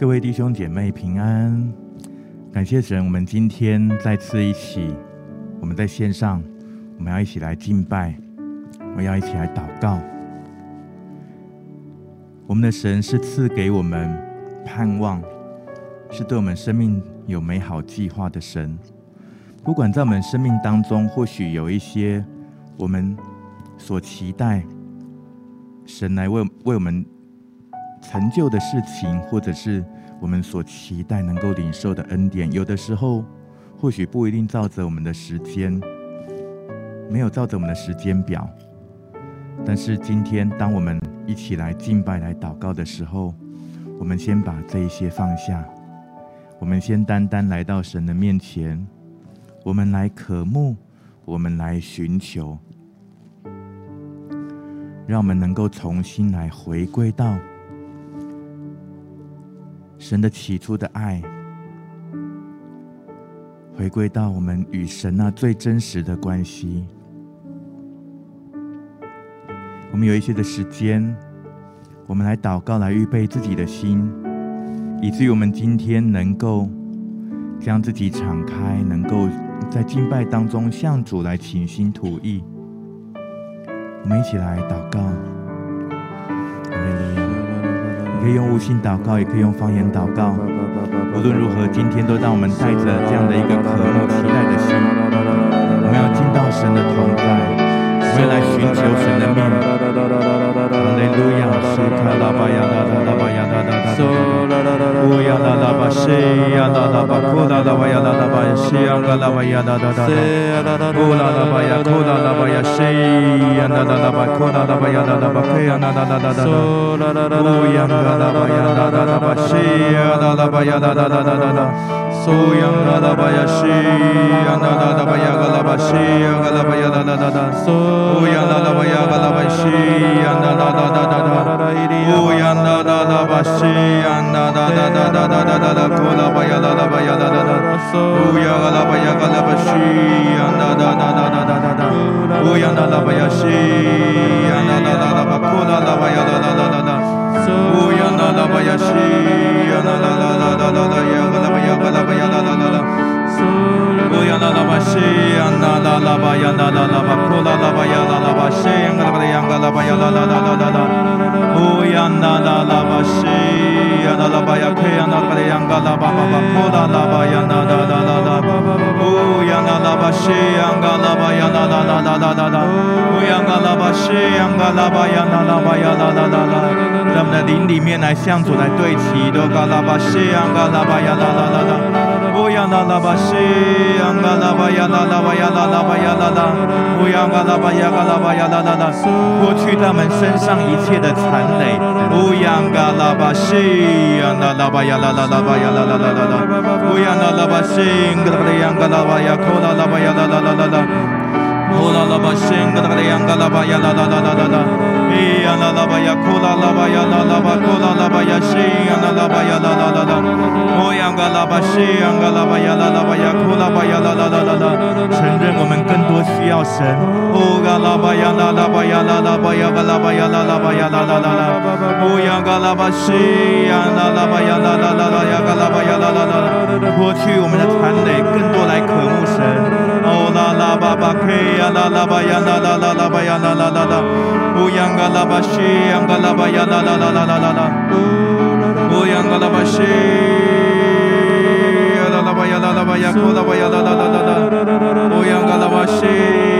各位弟兄姐妹平安，感谢神，我们今天再次一起，我们在线上，我们要一起来敬拜，我们要一起来祷告。我们的神是赐给我们盼望，是对我们生命有美好计划的神。不管在我们生命当中，或许有一些我们所期待神来为为我们。成就的事情，或者是我们所期待能够领受的恩典，有的时候或许不一定照着我们的时间，没有照着我们的时间表。但是今天，当我们一起来敬拜、来祷告的时候，我们先把这一些放下，我们先单单来到神的面前，我们来渴慕，我们来寻求，让我们能够重新来回归到。神的起初的爱，回归到我们与神那最真实的关系。我们有一些的时间，我们来祷告，来预备自己的心，以至于我们今天能够将自己敞开，能够在敬拜当中向主来倾心吐意。我们一起来祷告。可以用悟性祷告，也可以用方言祷告。无论如何，今天都让我们带着这样的一个渴慕、期待的心，我们要进到神的同在，我们要来寻求神的面。Hallelujah. 利路亚，是他拉巴呀，拉拉拉巴呀，拉拉拉拉，乌呀拉拉巴，西呀拉拉巴，库拉拉巴呀，拉拉巴，西呀拉拉巴呀，拉拉拉，乌拉拉巴呀，库拉拉巴呀，西呀拉拉拉巴，库拉拉巴呀，拉拉巴，克呀拉拉拉拉啦啦啦巴呀啦啦啦巴，库啦啦巴呀啦啦巴西呀啦啦呀啦巴呀啦啦啦啦啦啦，乌呀啦啦啦巴西呀啦啦巴呀克呀啦啦呀啦啦巴巴巴，库啦啦巴呀啦啦啦啦啦，乌呀啦啦巴西呀啦啦巴呀啦啦啦啦啦啦啦，乌呀啦啦巴西呀啦啦巴呀啦啦巴呀啦啦啦啦。在我们的灵里面来向主来对齐，都嘎拉巴西呀嘎拉巴呀啦啦啦啦，乌呀啦啦巴西呀嘎拉巴呀啦啦巴呀啦啦巴呀啦啦，乌呀嘎拉巴呀嘎拉巴呀啦啦啦，过去他们身上一切的残累，乌呀嘎拉巴西呀啦啦巴呀啦啦啦巴呀啦啦啦啦啦，乌呀啦啦巴西嘎拉巴呀嘎拉巴呀扣啦啦巴呀啦啦啦啦啦，乌啦啦巴西嘎拉巴呀嘎拉巴呀啦啦啦啦啦。呀啦啦吧呀，哭啦啦吧呀，啦啦吧，哭啦啦吧呀，西呀啦啦吧呀，啦啦啦啦，哦呀嘎啦吧，西呀嘎啦吧呀，啦啦吧呀，哭啦吧呀，啦啦啦啦啦，承认我们更多需要神，哦嘎啦吧呀，啦啦吧呀，啦啦吧呀，嘎啦吧呀，啦啦吧呀，啦啦啦啦，哦呀嘎啦吧，西呀啦啦吧呀，啦啦啦啦呀，嘎啦吧呀，啦啦啦啦，脱去我们的残累，更多来渴慕神，la la ba ba ke ya la la ba ya la la la la ba ya la la la la u yang la ba shi yang la ba ya la la la la la la la u yang la ba shi la la ba ya la la ba ya ko la ba ya la la la la la u yang la ba shi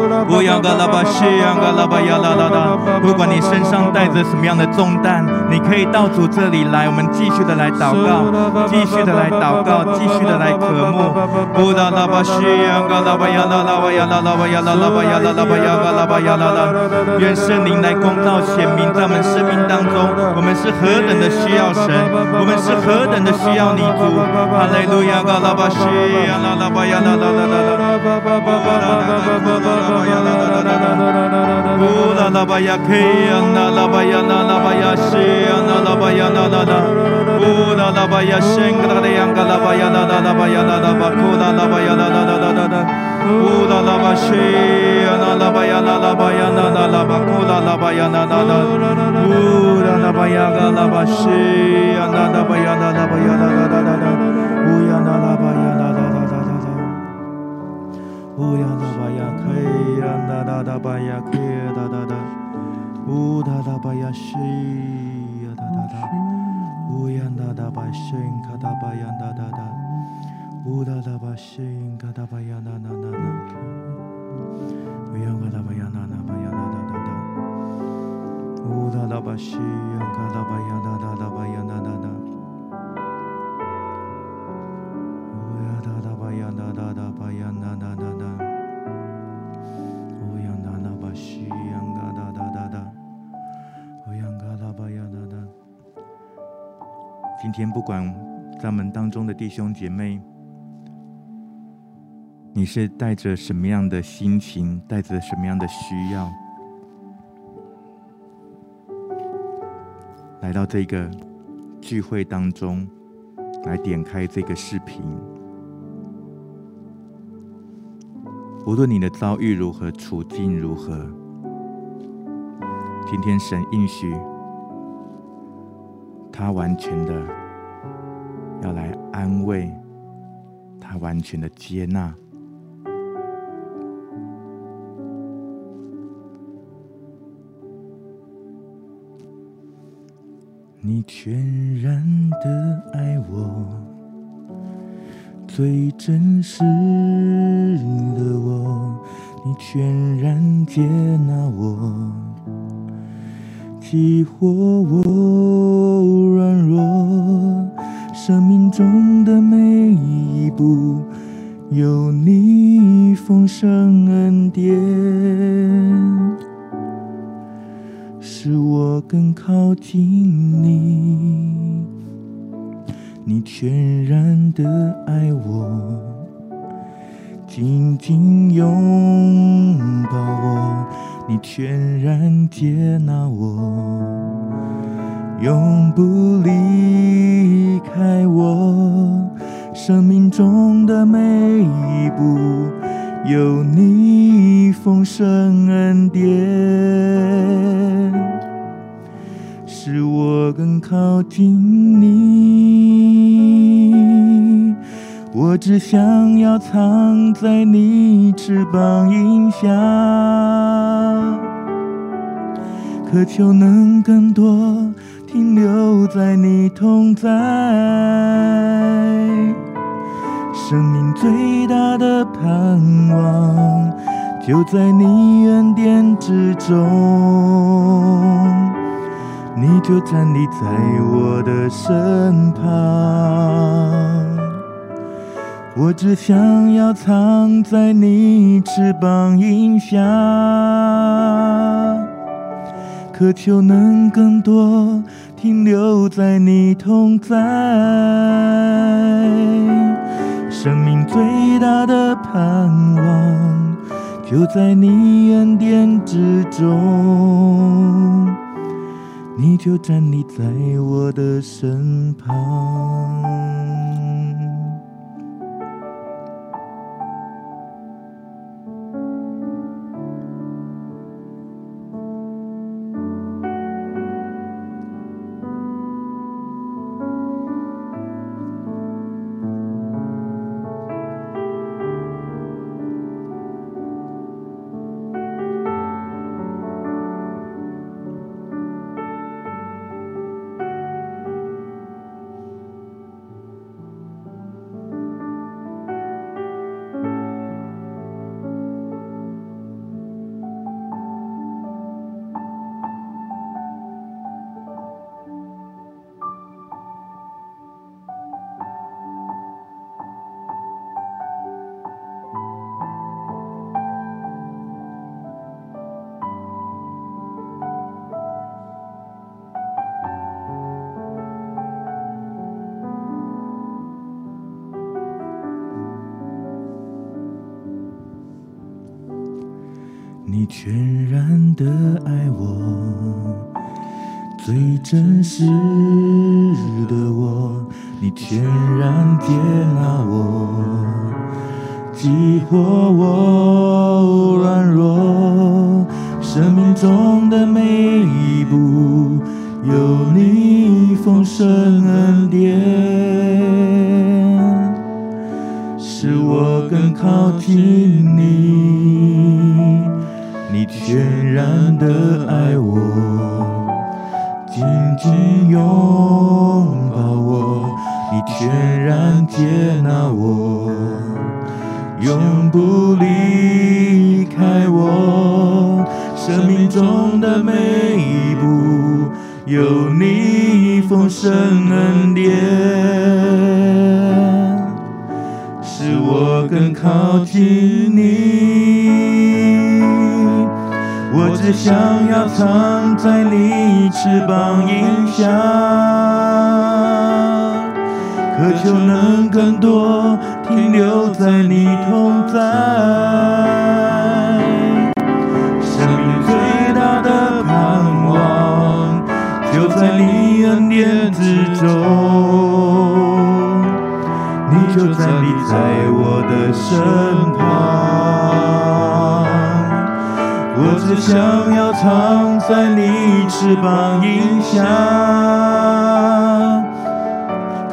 哒哒哒巴克呀啦啦啦，乌央啦啦巴呀库拉拉巴呀啦啦啦，乌央嘎拉巴西呀啦啦巴呀啦啦啦啦啦啦，咿呀啦啦巴库拉拉巴香嘎哒啦巴呀啦啦啦啦啦，乌央啦啦巴西呀啦啦巴呀啦啦巴呀啦啦啦啦。乌央嘎拉巴西央嘎拉巴呀啦啦啦。不管你身上带着什么样的重担，你可以到主这里来，我们继续的来祷告，继续的来祷告，继续的来渴慕。乌拉拉巴西央嘎拉巴呀啦啦巴呀啦啦巴呀啦啦巴呀啦啦巴呀嘎拉巴呀啦啦。愿圣灵来光照显明在我们生命当中，我们是何等的需要神，我们是何等的需要你主。哈利路亚，嘎拉巴西呀啦啦巴呀啦啦啦啦啦。巴巴巴巴啦啦啦巴啦啦巴呀啦啦啦啦啦。乌啦啦巴呀克呀啦啦巴呀啦啦巴呀西呀啦啦巴呀啦啦啦。乌啦啦巴呀圣格拉的呀嘎拉巴呀啦啦啦巴呀啦啦巴库啦啦巴呀啦啦啦啦啦啦。乌啦啦巴西呀啦啦巴呀啦啦巴呀啦啦啦巴库啦啦巴呀啦啦啦。乌啦啦巴呀嘎拉巴西呀啦啦巴呀啦啦巴呀啦啦啦啦啦。乌呀啦啦巴呀啦啦啦啦啦啦。乌呀啦巴呀开呀啦啦啦巴呀开呀啦啦啦。乌啦啦巴呀西呀啦啦啦。乌呀啦啦巴西卡达巴呀啦啦啦。乌啦啦巴西卡达巴呀啦啦啦啦。乌呀啦巴呀啦啦巴呀啦啦啦啦。乌啦啦巴西呀卡达巴呀啦啦啦巴呀啦啦啦。乌呀啦啦巴呀啦啦啦今天不管咱们当中的弟兄姐妹，你是带着什么样的心情，带着什么样的需要，来到这个聚会当中，来点开这个视频。无论你的遭遇如何，处境如何，今天神应许，他完全的要来安慰，他完全的接纳。你全然的爱我，最真实的我，你全然接纳我，激活我中的每一步有你丰盛恩典。使我更靠近你，你全然的爱我，紧紧拥抱我，你全然接纳我，永不离开我，生命中的每一步有你丰盛恩典。使我更靠近你，我只想要藏在你翅膀荫下，渴求能更多停留在你同在。生命最大的盼望，就在你恩典之中。你就站立在我的身旁，我只想要藏在你翅膀荫下，渴求能更多停留在你同在。生命最大的盼望，就在你恩典之中。你就站立在我的身旁。我更靠近你，你全然的爱我，紧紧拥抱我，你全然接纳我，永不离开我。生命中的每一步，有你丰盛恩典。更靠近你，我只想要藏在你翅膀荫下，渴求能更多停留在你同在。站立在我的身旁，我只想要藏在你翅膀荫下，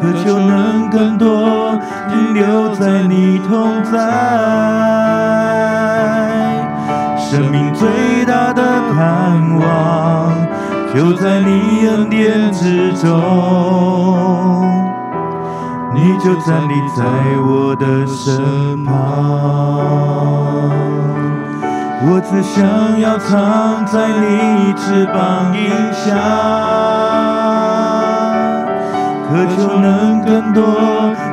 渴求能更多停留在你同在。生命最大的盼望，就在你恩典之中。你就站立在我的身旁，我只想要藏在你翅膀荫下，渴求能更多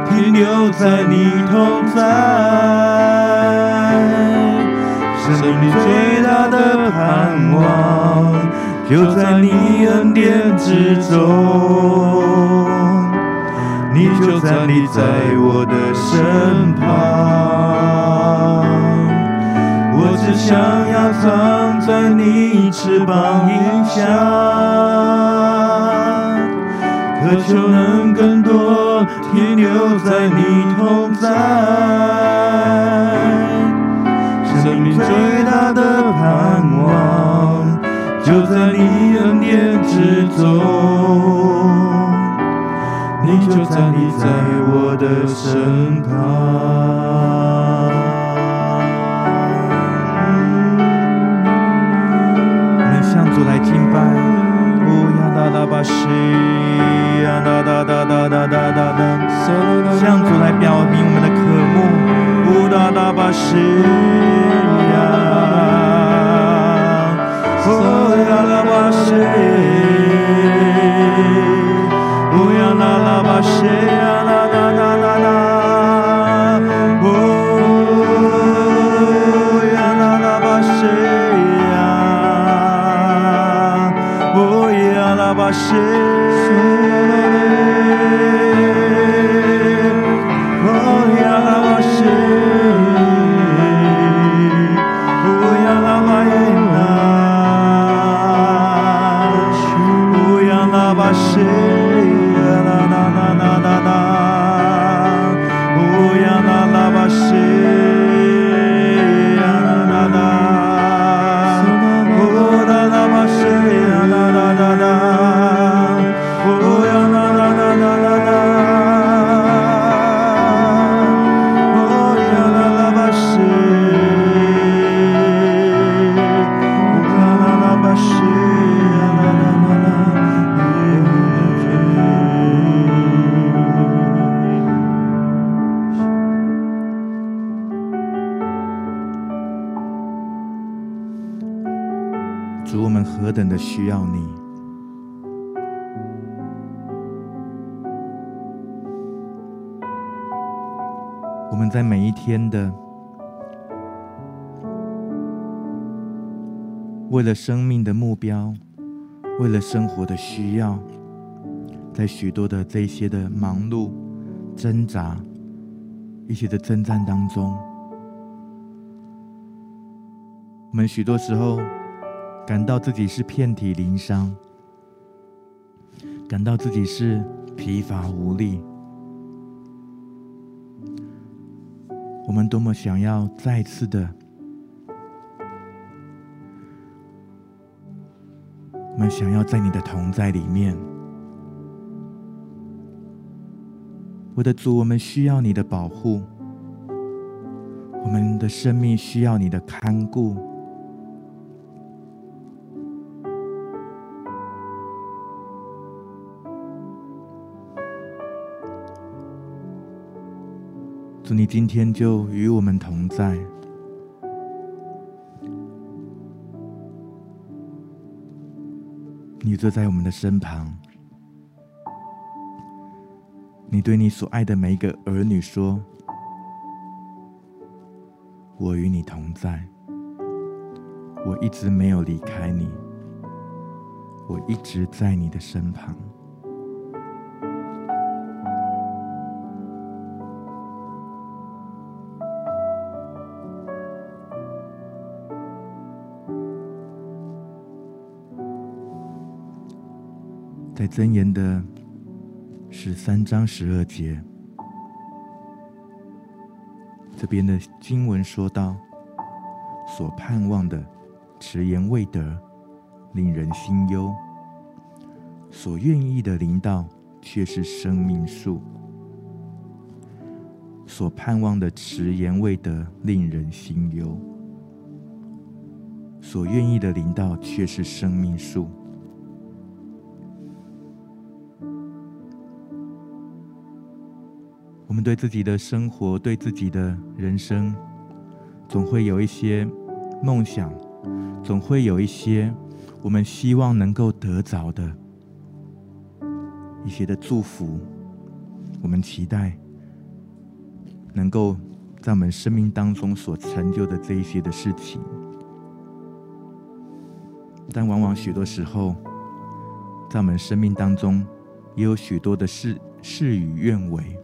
停留在你同在。生命最大的盼望，就在你恩典之中。你就站立在我的身旁，我只想要藏在你翅膀荫下，渴求能更多停留在你同在。生命最大的盼望，就在你恩典之中。你就站在我的身旁。我们向主来敬拜，呜呀哒哒吧西呀哒哒哒哒哒哒哒哒，向主来表明我们的渴慕，呜哒哒吧西呀，呜呀哒吧西。谁天的为了生命的目标，为了生活的需要，在许多的这些的忙碌、挣扎、一些的征战当中，我们许多时候感到自己是遍体鳞伤，感到自己是疲乏无力。我们多么想要再次的，我们想要在你的同在里面，我的主，我们需要你的保护，我们的生命需要你的看顾。你今天就与我们同在。你坐在我们的身旁，你对你所爱的每一个儿女说：“我与你同在，我一直没有离开你，我一直在你的身旁。”在箴言的十三章十二节，这边的经文说道：“所盼望的迟延未得，令人心忧；所愿意的临到，却是生命树。所盼望的迟延未得，令人心忧；所愿意的临到，却是生命树。”我们对自己的生活、对自己的人生，总会有一些梦想，总会有一些我们希望能够得着的一些的祝福。我们期待能够在我们生命当中所成就的这一些的事情，但往往许多时候，在我们生命当中，也有许多的事事与愿违。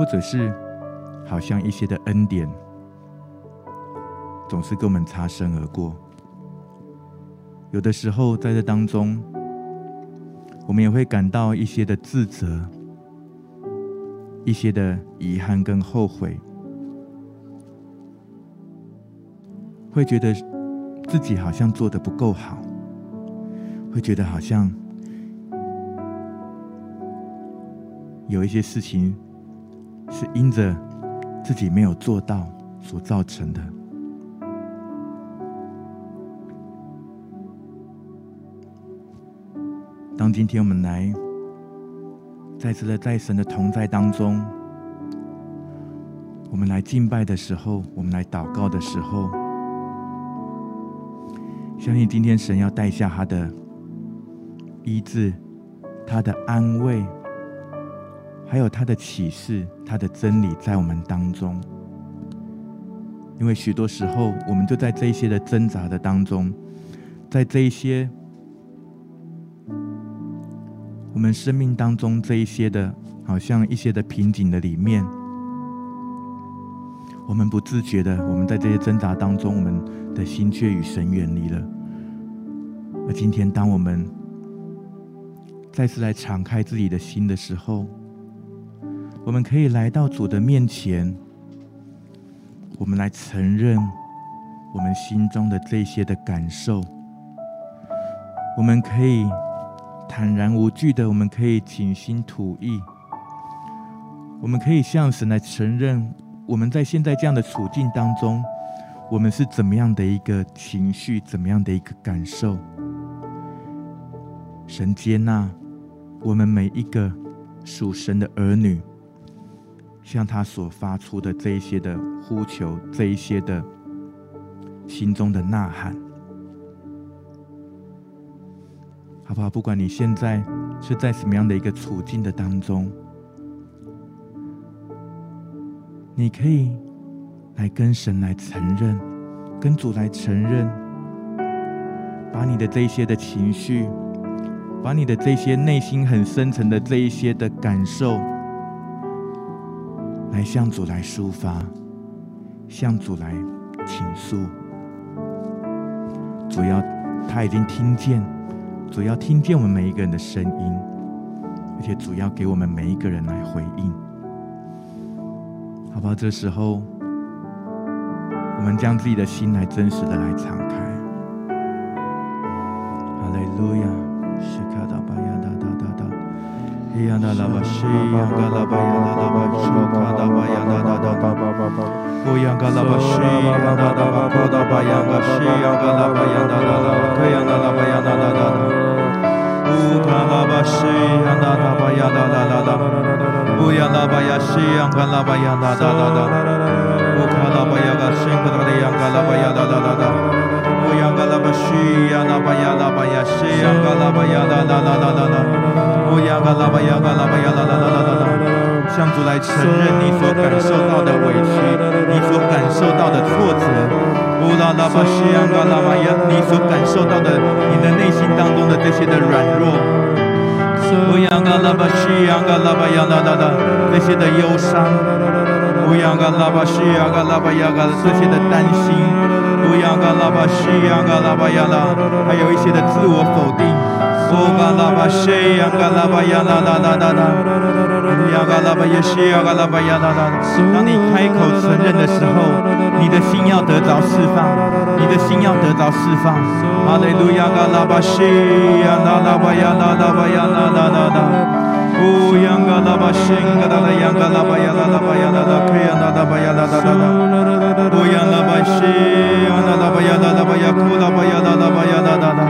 或者是好像一些的恩典，总是跟我们擦身而过。有的时候在这当中，我们也会感到一些的自责，一些的遗憾跟后悔，会觉得自己好像做的不够好，会觉得好像有一些事情。是因着自己没有做到所造成的。当今天我们来再次的在神的同在当中，我们来敬拜的时候，我们来祷告的时候，相信今天神要带下他的医治，他的安慰。还有他的启示，他的真理在我们当中。因为许多时候，我们就在这一些的挣扎的当中，在这一些我们生命当中这一些的，好像一些的瓶颈的里面，我们不自觉的，我们在这些挣扎当中，我们的心却与神远离了。而今天，当我们再次来敞开自己的心的时候，我们可以来到主的面前，我们来承认我们心中的这些的感受。我们可以坦然无惧的，我们可以倾心吐意，我们可以向神来承认我们在现在这样的处境当中，我们是怎么样的一个情绪，怎么样的一个感受。神接纳我们每一个属神的儿女。向他所发出的这一些的呼求，这一些的心中的呐喊，好不好？不管你现在是在什么样的一个处境的当中，你可以来跟神来承认，跟主来承认，把你的这些的情绪，把你的这些内心很深层的这一些的感受。来向主来抒发，向主来倾诉。主要他已经听见，主要听见我们每一个人的声音，而且主要给我们每一个人来回应，好不好？这时候，我们将自己的心来真实的来敞开。哈利路亚，西卡达巴亚，伊亚达拉巴西亚嘎拉巴亚达乌雅嘎拉巴雅嘎拉巴雅啦啦啦啦啦啦，向主来承认你所感受到的委屈，你所感受到的挫折，乌拉拉巴西雅嘎拉玛雅，你所感受到的，你的内心当中的这些的软弱，乌雅嘎拉巴西雅嘎拉巴雅啦啦啦，那些的忧伤，乌雅嘎拉巴西雅嘎拉巴雅嘎，这些的担心，乌雅嘎拉巴西雅嘎拉巴雅啦，还有一些的自我否定。乌嘎拉巴西昂嘎拉巴呀啦啦啦啦啦。当你开口承认的时候，你的心要得着释放，你的心要得着释放。哈利路亚，嘎拉巴西呀，拉拉巴呀，拉拉巴呀，拉拉拉拉。乌央嘎拉巴西，嘎拉拉央嘎拉巴呀，拉拉巴呀，拉拉克呀，拉拉巴呀，拉拉拉拉。乌央拉巴西，拉拉巴呀，拉巴，西央嘎拉巴西，央嘎拉巴呀拉拉巴库拉拉巴呀拉拉，乌嘎拉巴呀西，嘎拉巴巴巴克呀拉拉巴呀拉拉，西呀拉拉巴呀库拉巴呀拉拉拉拉巴呀拉拉，乌央嘎拉巴西，呀，嘎拉巴，呀拉拉拉拉拉，乌嘎拉巴呀卡拉拉巴呀拉拉拉巴克，耶拉拉巴呀拉拉拉，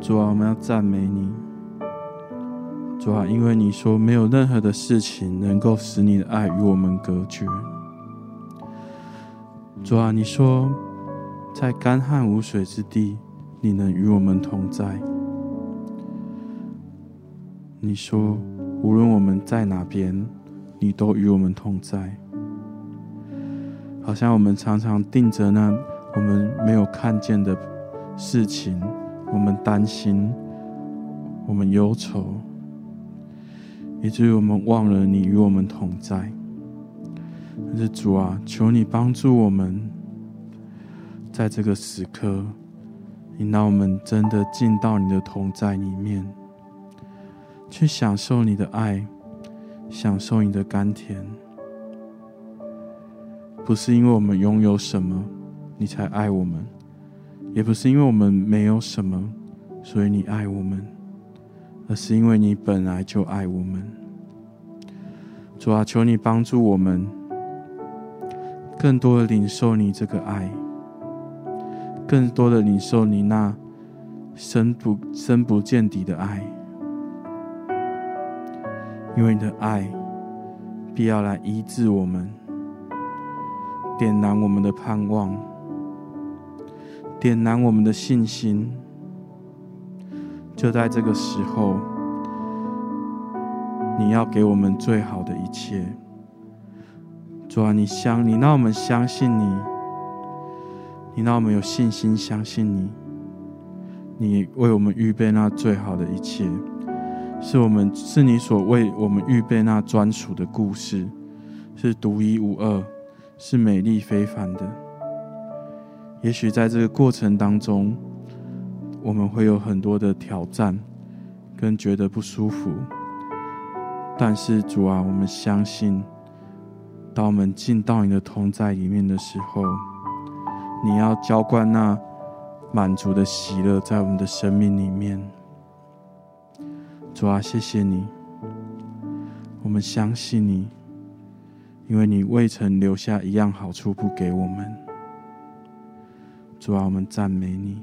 主啊，我们要赞美你。主啊，因为你说没有任何的事情能够使你的爱与我们隔绝。主啊，你说。在干旱无水之地，你能与我们同在。你说，无论我们在哪边，你都与我们同在。好像我们常常盯着那我们没有看见的事情，我们担心，我们忧愁，以至于我们忘了你与我们同在。但是主啊，求你帮助我们。在这个时刻，引导我们真的进到你的同在里面，去享受你的爱，享受你的甘甜。不是因为我们拥有什么，你才爱我们；也不是因为我们没有什么，所以你爱我们，而是因为你本来就爱我们。主啊，求你帮助我们，更多的领受你这个爱。更多的领受你那深不深不见底的爱，因为你的爱必要来医治我们，点燃我们的盼望，点燃我们的信心。就在这个时候，你要给我们最好的一切。主啊，你相你让我们相信你。你让我们有信心相信你，你为我们预备那最好的一切，是我们是你所为我们预备那专属的故事，是独一无二，是美丽非凡的。也许在这个过程当中，我们会有很多的挑战，跟觉得不舒服，但是主啊，我们相信，当我们进到你的同在里面的时候。你要浇灌那满足的喜乐在我们的生命里面，主啊，谢谢你，我们相信你，因为你未曾留下一样好处不给我们。主啊，我们赞美你。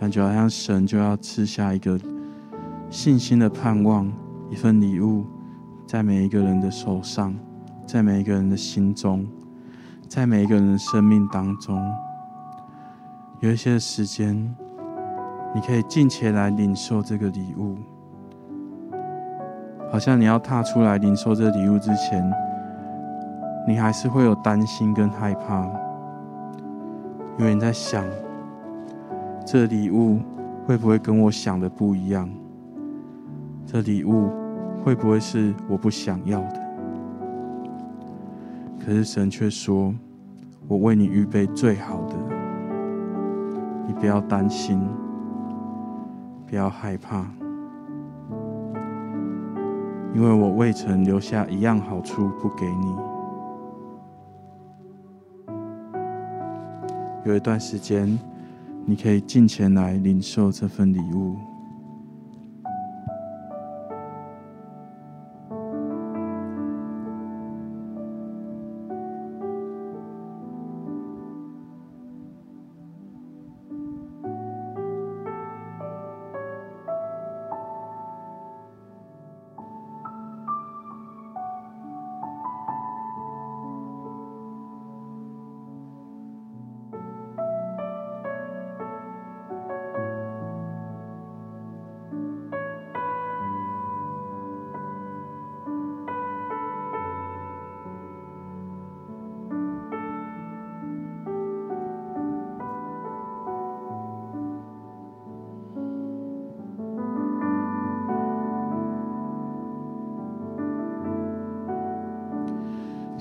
感觉好像神就要赐下一个信心的盼望，一份礼物，在每一个人的手上，在每一个人的心中，在每一个人的生命当中，有一些时间，你可以尽情来领受这个礼物。好像你要踏出来领受这礼物之前，你还是会有担心跟害怕，因为你在想。这礼物会不会跟我想的不一样？这礼物会不会是我不想要的？可是神却说：“我为你预备最好的，你不要担心，不要害怕，因为我未曾留下一样好处不给你。”有一段时间。你可以尽前来领受这份礼物。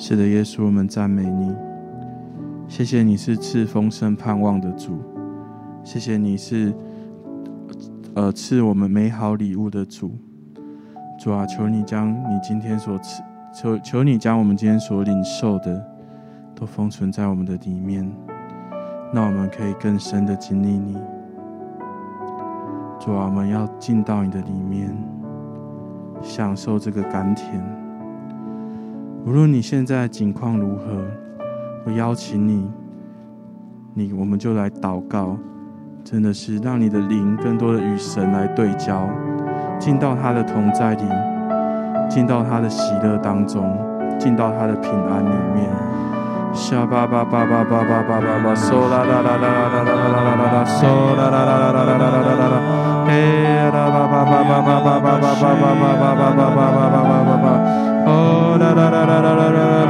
是的，耶稣，我们赞美你。谢谢你是赐丰盛盼望的主，谢谢你是呃赐我们美好礼物的主。主啊，求你将你今天所赐，求求你将我们今天所领受的都封存在我们的里面，那我们可以更深的经历你。主啊，我们要进到你的里面，享受这个甘甜。无论你现在境况如何，我邀请你，你我们就来祷告，真的是让你的灵更多的与神来对焦，进到他的同在里，进到他的喜乐当中，进到他的平安里面。沙巴巴巴巴巴巴巴巴巴，嗦啦啦啦啦啦啦啦啦啦啦啦，嗦啦啦啦啦啦啦啦啦啦啦，嘿啦巴巴巴巴巴巴巴巴巴巴巴巴巴巴巴巴巴巴。哦 da da da da da da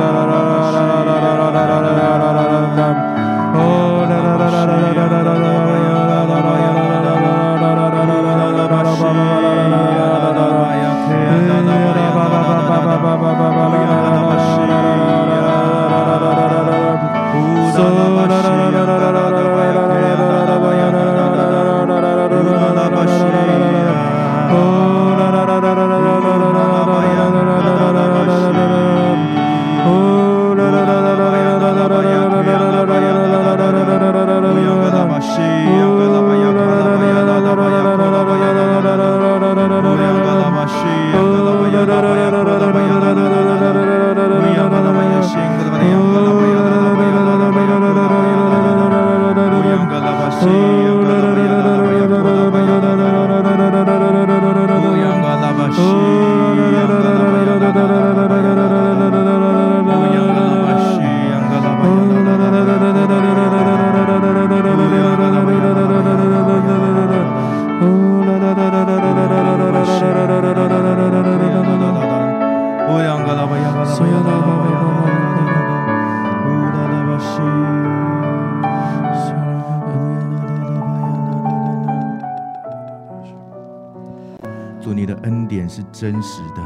主，你的恩典是真实的，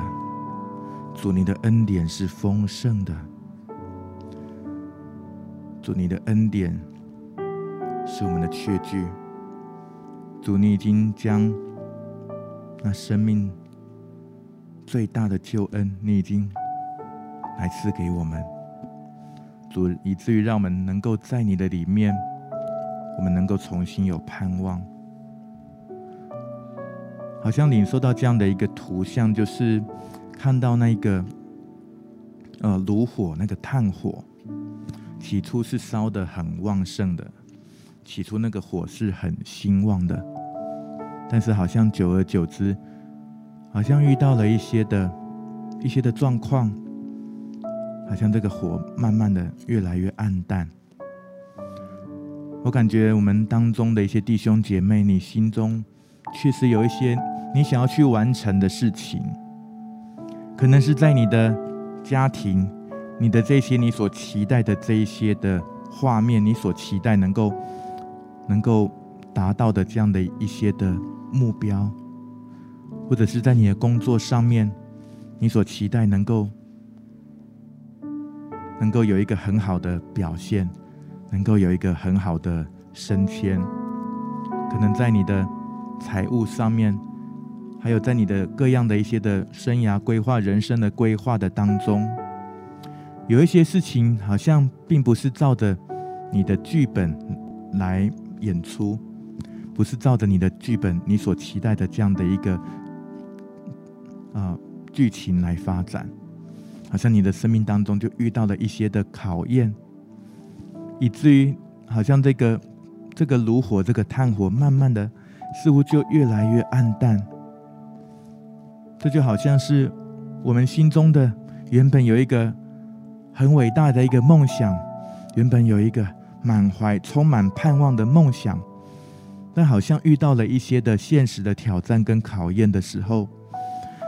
主，你的恩典是丰盛的，主，你的恩典是我们的确据，主，你已经将那生命最大的救恩，你已经来赐给我们，主，以至于让我们能够在你的里面，我们能够重新有盼望，好像领受到这样的一个图像，就是看到那个呃炉火那个炭火，起初是烧得很旺盛的，起初那个火是很兴旺的，但是好像久而久之，好像遇到了一些的一些的状况，好像这个火慢慢的越来越暗淡。我感觉我们当中的一些弟兄姐妹，你心中确实有一些你想要去完成的事情，可能是在你的家庭、你的这些你所期待的这一些的画面，你所期待能够能够达到的这样的一些的目标，或者是在你的工作上面，你所期待能够能够有一个很好的表现。能够有一个很好的升迁，可能在你的财务上面，还有在你的各样的一些的生涯规划、人生的规划的当中，有一些事情好像并不是照着你的剧本来演出，不是照着你的剧本、你所期待的这样的一个啊剧情来发展，好像你的生命当中就遇到了一些的考验。以至于好像这个这个炉火，这个炭火，慢慢的似乎就越来越暗淡。这就好像是我们心中的原本有一个很伟大的一个梦想，原本有一个满怀充满盼望的梦想，但好像遇到了一些的现实的挑战跟考验的时候，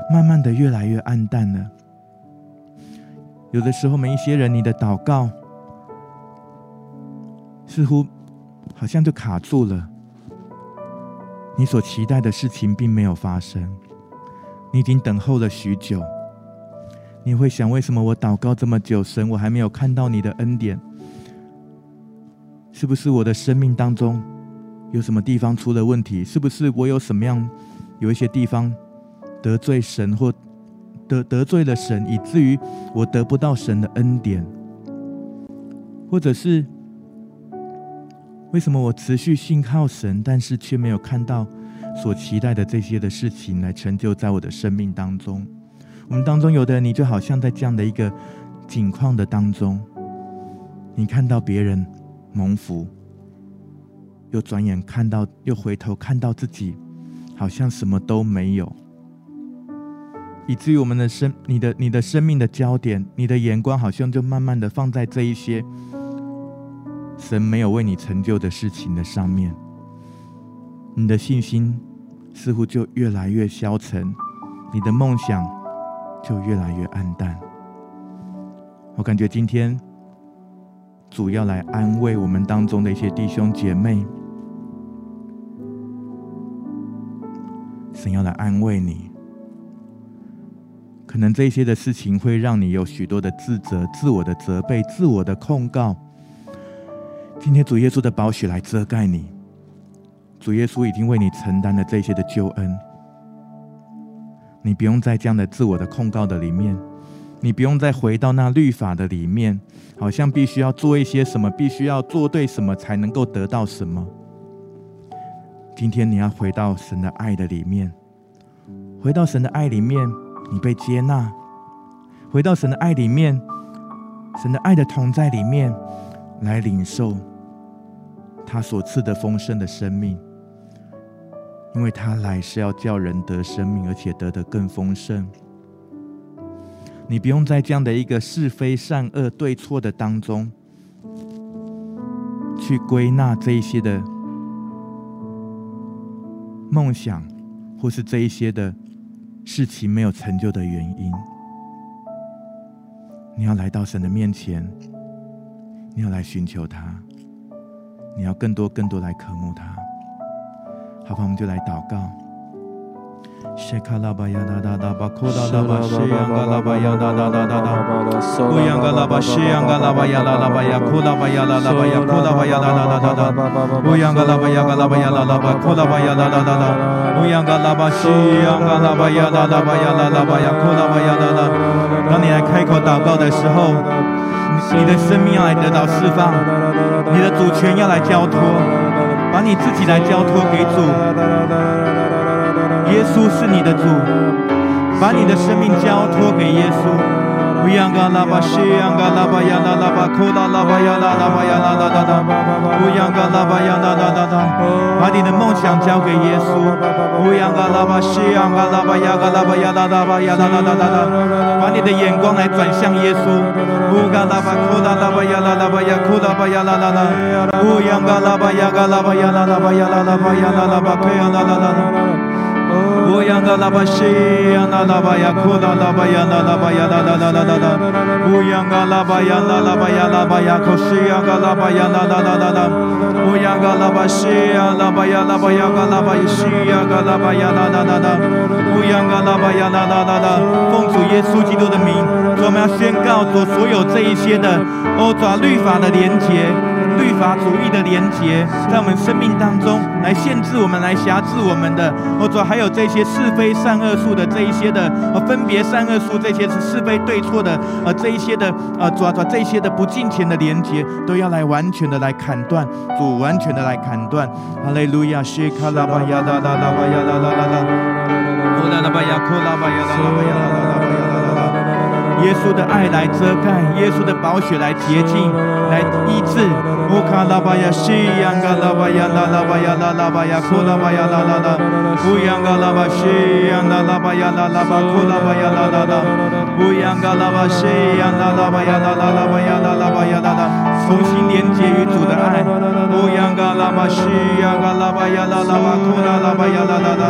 慢慢的越来越暗淡了。有的时候，我们一些人，你的祷告。似乎好像就卡住了，你所期待的事情并没有发生，你已经等候了许久。你会想：为什么我祷告这么久，神我还没有看到你的恩典？是不是我的生命当中有什么地方出了问题？是不是我有什么样有一些地方得罪神，或得得罪了神，以至于我得不到神的恩典？或者是？为什么我持续信靠神，但是却没有看到所期待的这些的事情来成就在我的生命当中？我们当中有的，你就好像在这样的一个境况的当中，你看到别人蒙福，又转眼看到，又回头看到自己，好像什么都没有，以至于我们的生，你的你的生命的焦点，你的眼光，好像就慢慢的放在这一些。神没有为你成就的事情的上面，你的信心似乎就越来越消沉，你的梦想就越来越暗淡。我感觉今天主要来安慰我们当中的一些弟兄姐妹，神要来安慰你。可能这些的事情会让你有许多的自责、自我的责备、自我的控告。今天主耶稣的宝血来遮盖你，主耶稣已经为你承担了这些的救恩，你不用在这样的自我的控告的里面，你不用再回到那律法的里面，好像必须要做一些什么，必须要做对什么才能够得到什么。今天你要回到神的爱的里面，回到神的爱里面，你被接纳；回到神的爱里面，神的爱的同在里面，来领受。他所赐的丰盛的生命，因为他来是要叫人得生命，而且得的更丰盛。你不用在这样的一个是非善恶对错的当中，去归纳这一些的梦想，或是这一些的事情没有成就的原因。你要来到神的面前，你要来寻求他。你要更多、更多来渴慕他，好吧？我们就来祷告。谢卡拉巴呀哒哒哒巴，库哒哒巴，谢扬嘎拉巴呀哒哒哒哒哒，库扬嘎拉巴，谢扬嘎拉巴呀啦啦巴呀，库拉巴呀啦啦巴呀，库拉巴呀啦啦啦啦啦，库扬嘎拉巴呀嘎拉巴呀啦啦巴，库拉巴呀啦啦啦啦，库扬嘎拉巴，谢扬嘎拉巴呀啦啦巴呀啦啦巴呀，库拉巴呀啦啦。当你来开口祷告的时候，你的生命要来得到释放，你的主权要来交托，把你自己来交托给主。耶稣是你的主，把你的生命交托给耶稣。乌央嘎拉巴西央嘎拉巴呀啦啦巴库拉拉巴呀啦啦巴呀啦啦啦啦，乌央嘎拉巴呀啦啦啦啦，把你的梦想交给耶稣。乌央嘎拉巴西央嘎拉巴呀嘎拉巴呀啦啦巴呀啦啦啦啦啦，把你的眼光来转向耶稣。乌嘎拉巴库拉拉巴呀啦啦巴呀库拉巴呀啦啦啦，乌央嘎拉巴呀嘎拉巴呀啦啦巴呀啦啦巴呀啦啦巴可呀啦啦啦。乌央嘎拉巴西呀那拉巴雅库拉拉巴呀那拉巴雅啦啦啦啦啦啦，乌央嘎拉巴呀那拉巴雅拉巴雅库西呀嘎拉巴呀啦啦啦啦啦，乌央嘎拉巴西呀拉巴雅拉巴雅嘎拉巴西呀嘎拉巴雅啦啦啦啦，乌央嘎拉巴呀啦啦啦啦，奉主耶稣基督的名，我们要宣告主所有这一些的欧爪律法的连结。律法主义的连结，在我们生命当中来限制我们，来辖制我们的。或者还有这些是非善恶树的这一些的，呃，分别善恶树这些是是非对错的，呃，这一些的，呃，主啊，主这些的不敬虔的连结，都要来完全的来砍断，主完全的来砍断。哈利路亚，谢卡拉巴亚拉拉拉巴亚拉拉拉拉，呼拉拉巴亚库拉巴亚拉拉巴亚拉拉。耶稣的爱来遮盖，耶稣的宝血来洁净，来医治。乌卡拉巴呀西央嘎拉巴呀拉拉巴呀拉拉巴呀库拉巴呀拉拉拉。乌央嘎拉巴西央拉拉巴呀拉拉巴库拉巴呀拉拉拉。乌央嘎拉巴西呀啦啦巴呀啦啦啦巴呀啦啦巴呀啦啦。重新连接与主的爱。乌央嘎拉巴西呀嘎拉巴呀啦啦巴库拉拉巴呀啦啦啦。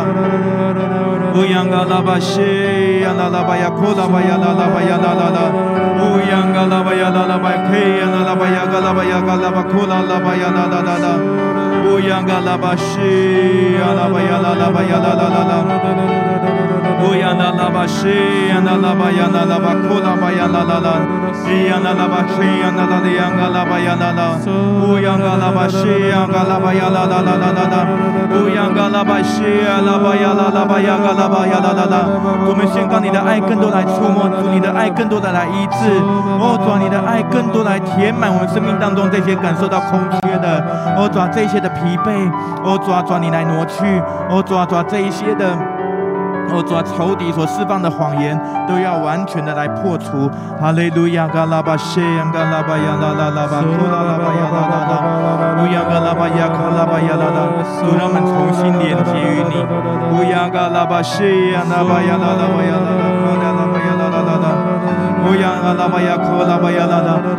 乌央嘎拉巴西呀啦啦巴呀库拉巴呀啦啦巴呀。啦啦啦，乌央嘎拉巴呀啦啦巴呀，嘿呀啦啦巴呀嘎拉巴呀嘎拉巴库啦啦巴呀啦啦啦啦，乌央嘎拉巴西呀啦巴呀啦啦巴呀啦啦啦啦。乌央那拉巴西呀那拉巴呀那拉巴库拉巴呀啦啦啦，伊呀那拉巴西呀那拉的呀嘎拉巴呀啦啦，乌央嘎拉巴西呀嘎拉巴呀啦啦啦啦啦啦，乌央嘎拉巴西呀拉巴呀啦啦巴呀嘎拉巴呀啦啦啦。我们宣告你的爱更多来触摸，你的爱更多的来医治，哦，主你的爱更多来填满我们生命当中这些感受到空缺的，哦，主这些的疲惫，哦，主主你来挪去，哦，主主这一些的。哦，主啊，仇敌所释放的谎言都要完全的来破除。哈利路亚，嘎拉巴谢，嘎拉巴呀，拉拉拉巴，库拉拉巴呀，拉拉拉，乌央嘎拉巴呀，卡拉巴呀，拉拉，主让我们重新连接于你。乌央嘎拉巴谢，拉巴呀，拉拉巴呀，拉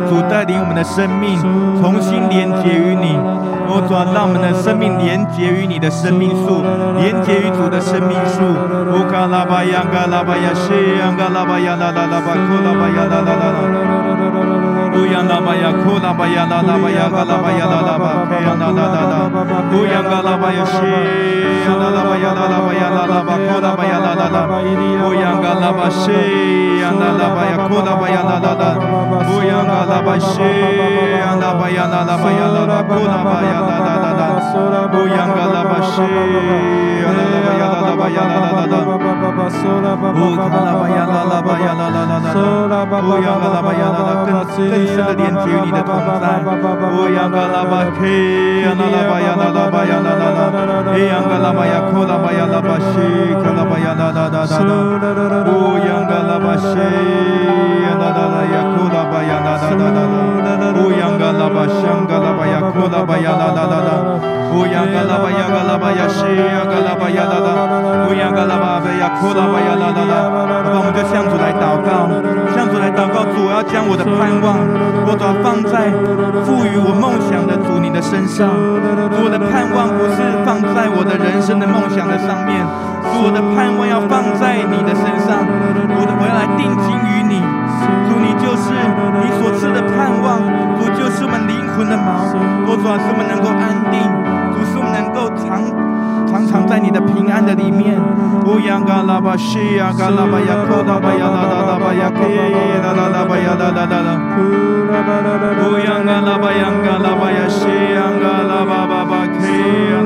主带领我们的生命重新连接于你。哦，主啊，让我们的生命连结于你的生命树，连结于主的生命树。乌卡拉巴呀，嘎拉巴呀，西呀，嘎拉巴呀，啦啦拉巴，库拉巴呀，啦啦啦啦。乌呀拉巴呀，库拉巴呀，啦拉巴呀，嘎拉巴呀，啦啦巴，嘿呀，啦啦啦啦。乌呀嘎拉巴呀，西呀，啦啦巴呀，啦啦巴呀，啦啦巴，库拉巴呀，啦啦啦。乌呀嘎拉巴西呀，啦啦巴呀，库拉巴呀，啦啦啦。乌呀嘎拉巴西呀，啦巴呀，啦啦巴呀，啦啦，库拉巴呀。啦啦啦啦，乌央嘎拉巴西，啦啦巴呀啦啦巴呀啦啦啦啦，乌卡拉巴呀啦啦巴呀啦啦啦啦，乌央嘎拉巴呀啦啦，更更深的连接于你的同在，乌央嘎拉巴嘿呀啦啦巴呀啦啦巴呀啦啦啦，乌央嘎拉巴呀库拉巴呀啦巴西，卡拉巴呀啦啦啦啦啦，乌央嘎拉巴西呀啦啦啦呀库拉巴呀啦啦啦啦，乌央嘎拉巴香嘎拉巴呀库拉巴呀啦。啦啦啦，乌央嘎拉巴呀嘎拉巴呀西呀嘎拉巴呀啦啦，乌央嘎拉巴呀库拉巴呀啦啦啦，我们就向主来祷告，向主来祷告，主要将我的盼望，我主要放在赋予我梦想的主你的身上，我的盼望不是放在我的人生的梦想的上面，我的盼望要放在你的身上，我的我要来定睛于，你就是你所赐的盼望，主就是我们灵魂的锚，我主要是我们能。够安定，主是我们能够常常常在你的平安的里面。乌央嘎拉巴西呀，嘎拉巴呀，库拉巴呀，拉拉拉巴呀，库，拉拉拉巴呀，拉拉拉拉。乌央嘎拉巴呀，嘎拉巴呀，西呀，嘎拉巴巴巴，嘿，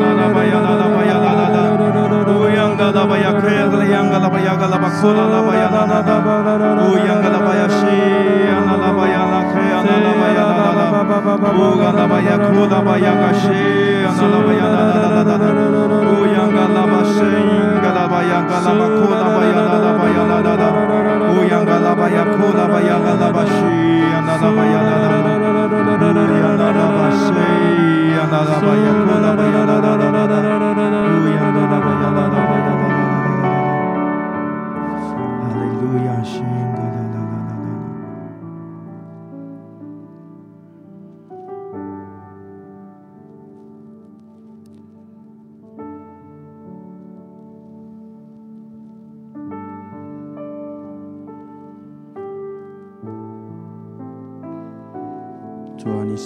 拉拉巴呀，拉拉巴呀，拉拉拉。乌央嘎拉巴呀，嘿，拉央嘎拉巴呀，嘎拉巴库拉拉巴呀，拉拉拉。乌央嘎拉巴呀，西呀，拉拉巴呀，拉嘿，拉拉巴呀，拉拉拉。乌嘎拉巴呀，库拉巴呀。西呀，那拉巴呀，那那那那那，乌央嘎拉巴西，嘎拉巴呀，嘎拉巴库拉巴呀拉拉巴呀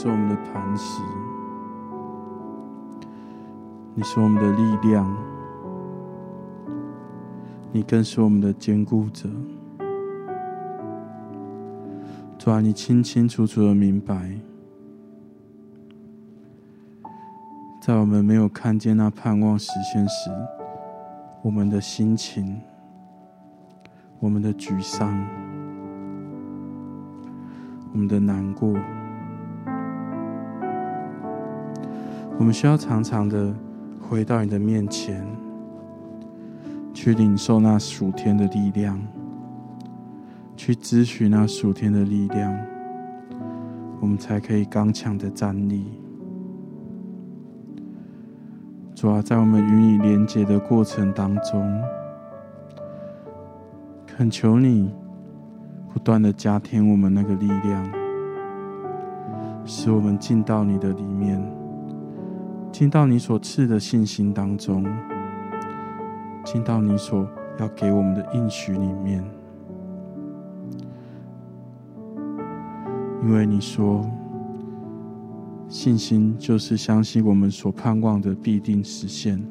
是我们的磐石，你是我们的力量，你更是我们的坚固者。主啊，你清清楚楚的明白，在我们没有看见那盼望实现时，我们的心情，我们的沮丧，我们的难过。我们需要常常的回到你的面前，去领受那属天的力量，去咨询那属天的力量，我们才可以刚强的站立。主啊，在我们与你连结的过程当中，恳求你不断的加添我们那个力量，使我们进到你的里面。进到你所赐的信心当中，进到你所要给我们的应许里面，因为你说，信心就是相信我们所盼望的必定实现，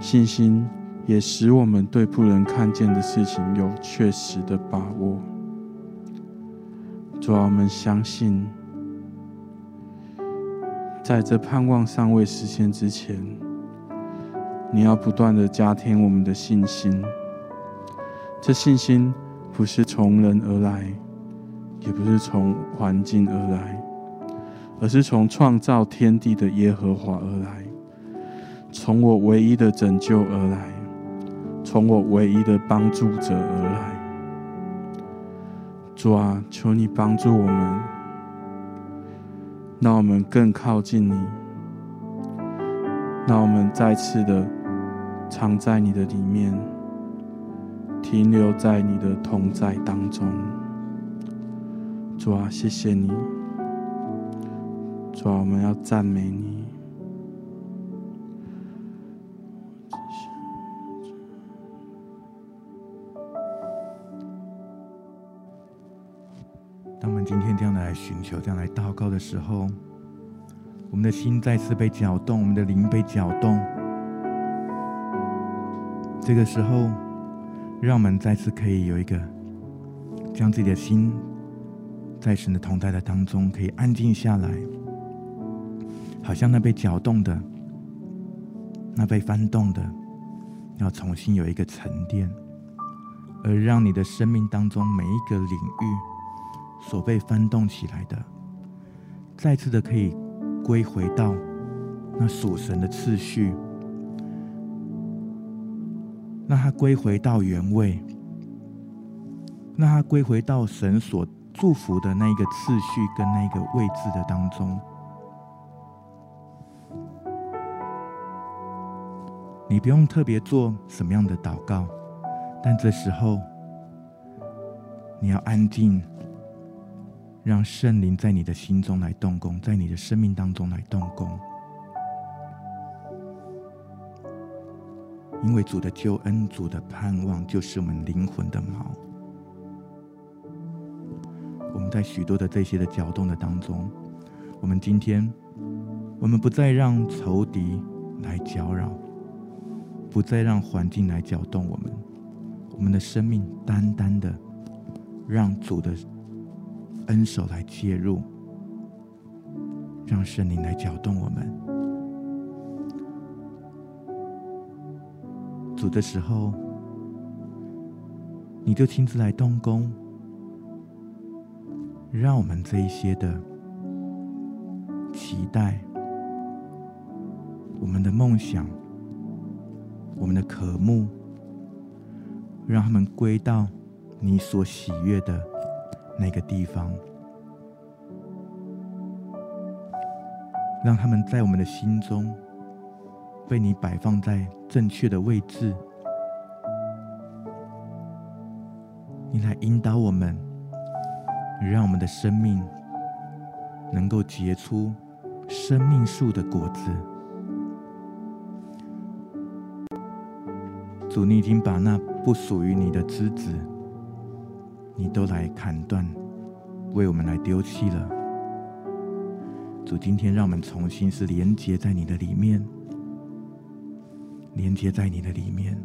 信心也使我们对不能看见的事情有确实的把握。主啊，我们相信。在这盼望尚未实现之前，你要不断的加添我们的信心。这信心不是从人而来，也不是从环境而来，而是从创造天地的耶和华而来，从我唯一的拯救而来，从我唯一的帮助者而来。主啊，求你帮助我们。让我们更靠近你，让我们再次的藏在你的里面，停留在你的同在当中。主啊，谢谢你，主啊，我们要赞美你。今天这样来寻求，这样来祷告的时候，我们的心再次被搅动，我们的灵被搅动。这个时候，让我们再次可以有一个将自己的心在神的同在的当中，可以安静下来，好像那被搅动的、那被翻动的，要重新有一个沉淀，而让你的生命当中每一个领域。所被翻动起来的，再次的可以归回到那属神的次序，让它归回到原位，让它归回到神所祝福的那一个次序跟那个位置的当中。你不用特别做什么样的祷告，但这时候你要安静。让圣灵在你的心中来动工，在你的生命当中来动工，因为主的救恩、主的盼望，就是我们灵魂的锚。我们在许多的这些的搅动的当中，我们今天，我们不再让仇敌来搅扰，不再让环境来搅动我们，我们的生命单单的让主的。恩手来介入，让圣灵来搅动我们。主的时候，你就亲自来动工，让我们这一些的期待、我们的梦想、我们的渴慕、让他们归到你所喜悦的那个地方，让他们在我们的心中被你摆放在正确的位置。你来引导我们，让我们的生命能够结出生命树的果子。主，你已经把那不属于你的枝子，你都来砍断，为我们来丢弃了。主，今天让我们重新是连接在你的里面，连接在你的里面。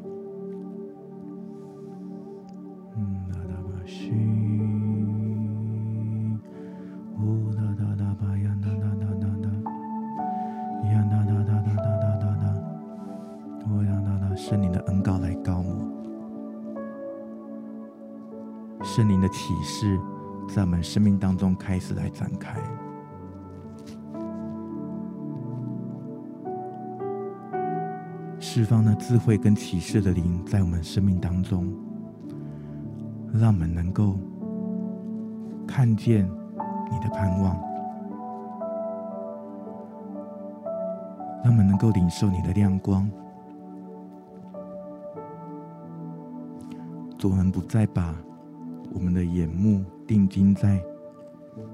圣灵的启示在我们生命当中开始来展开，释放那智慧跟启示的灵在我们生命当中，让我们能够看见你的盼望，让我们能够领受你的亮光，主，我们不再把。我们的眼目定睛在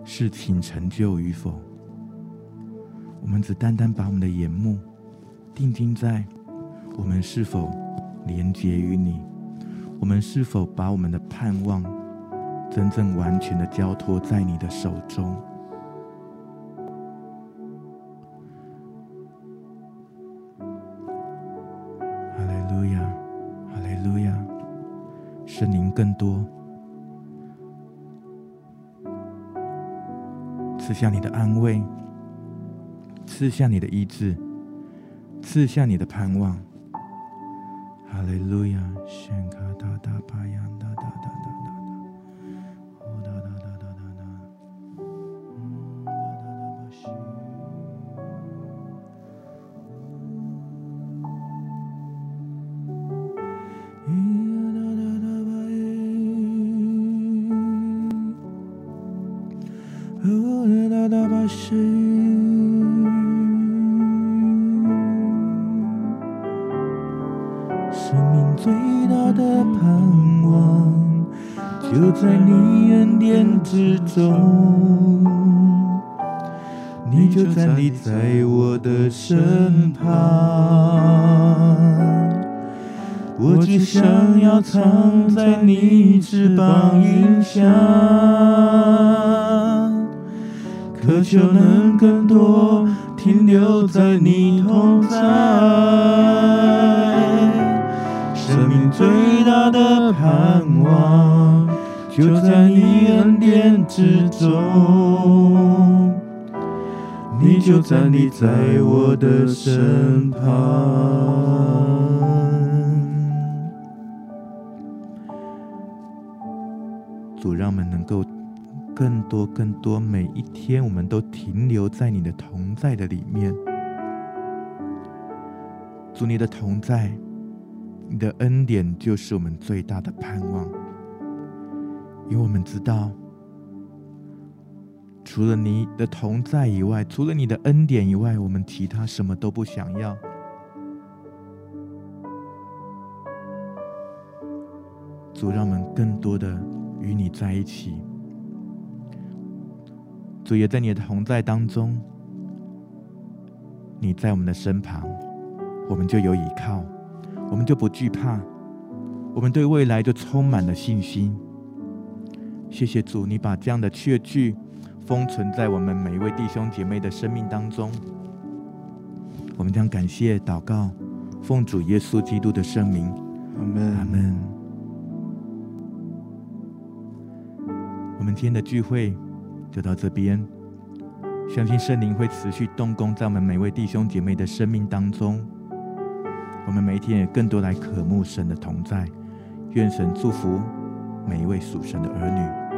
事情成就与否，我们只单单把我们的眼目定睛在我们是否连结于你，我们是否把我们的盼望真正完全的交托在你的手中。哈利路亚，哈利路亚，圣灵更多。赐下你的安慰，赐下你的医治，赐下你的盼望。哈利路亚！中，你就站立在我的身旁，我只想要藏在你翅膀荫下，渴求能更多停留在你之中。你就站立在我的身旁，主，让我们能够更多、更多，每一天我们都停留在你的同在的里面。主，你的同在，你的恩典就是我们最大的盼望，因为我们知道。除了你的同在以外，除了你的恩典以外，我们其他什么都不想要。主，让我们更多的与你在一起。主，也在你的同在当中，你在我们的身旁，我们就有依靠，我们就不惧怕，我们对未来就充满了信心。谢谢主，你把这样的确据。封存在我们每一位弟兄姐妹的生命当中，我们将感谢祷告，奉主耶稣基督的圣名，阿门，阿门。我们今天的聚会就到这边，相信圣灵会持续动工在我们每位弟兄姐妹的生命当中，我们每一天也更多来渴慕神的同在，愿神祝福每一位属神的儿女。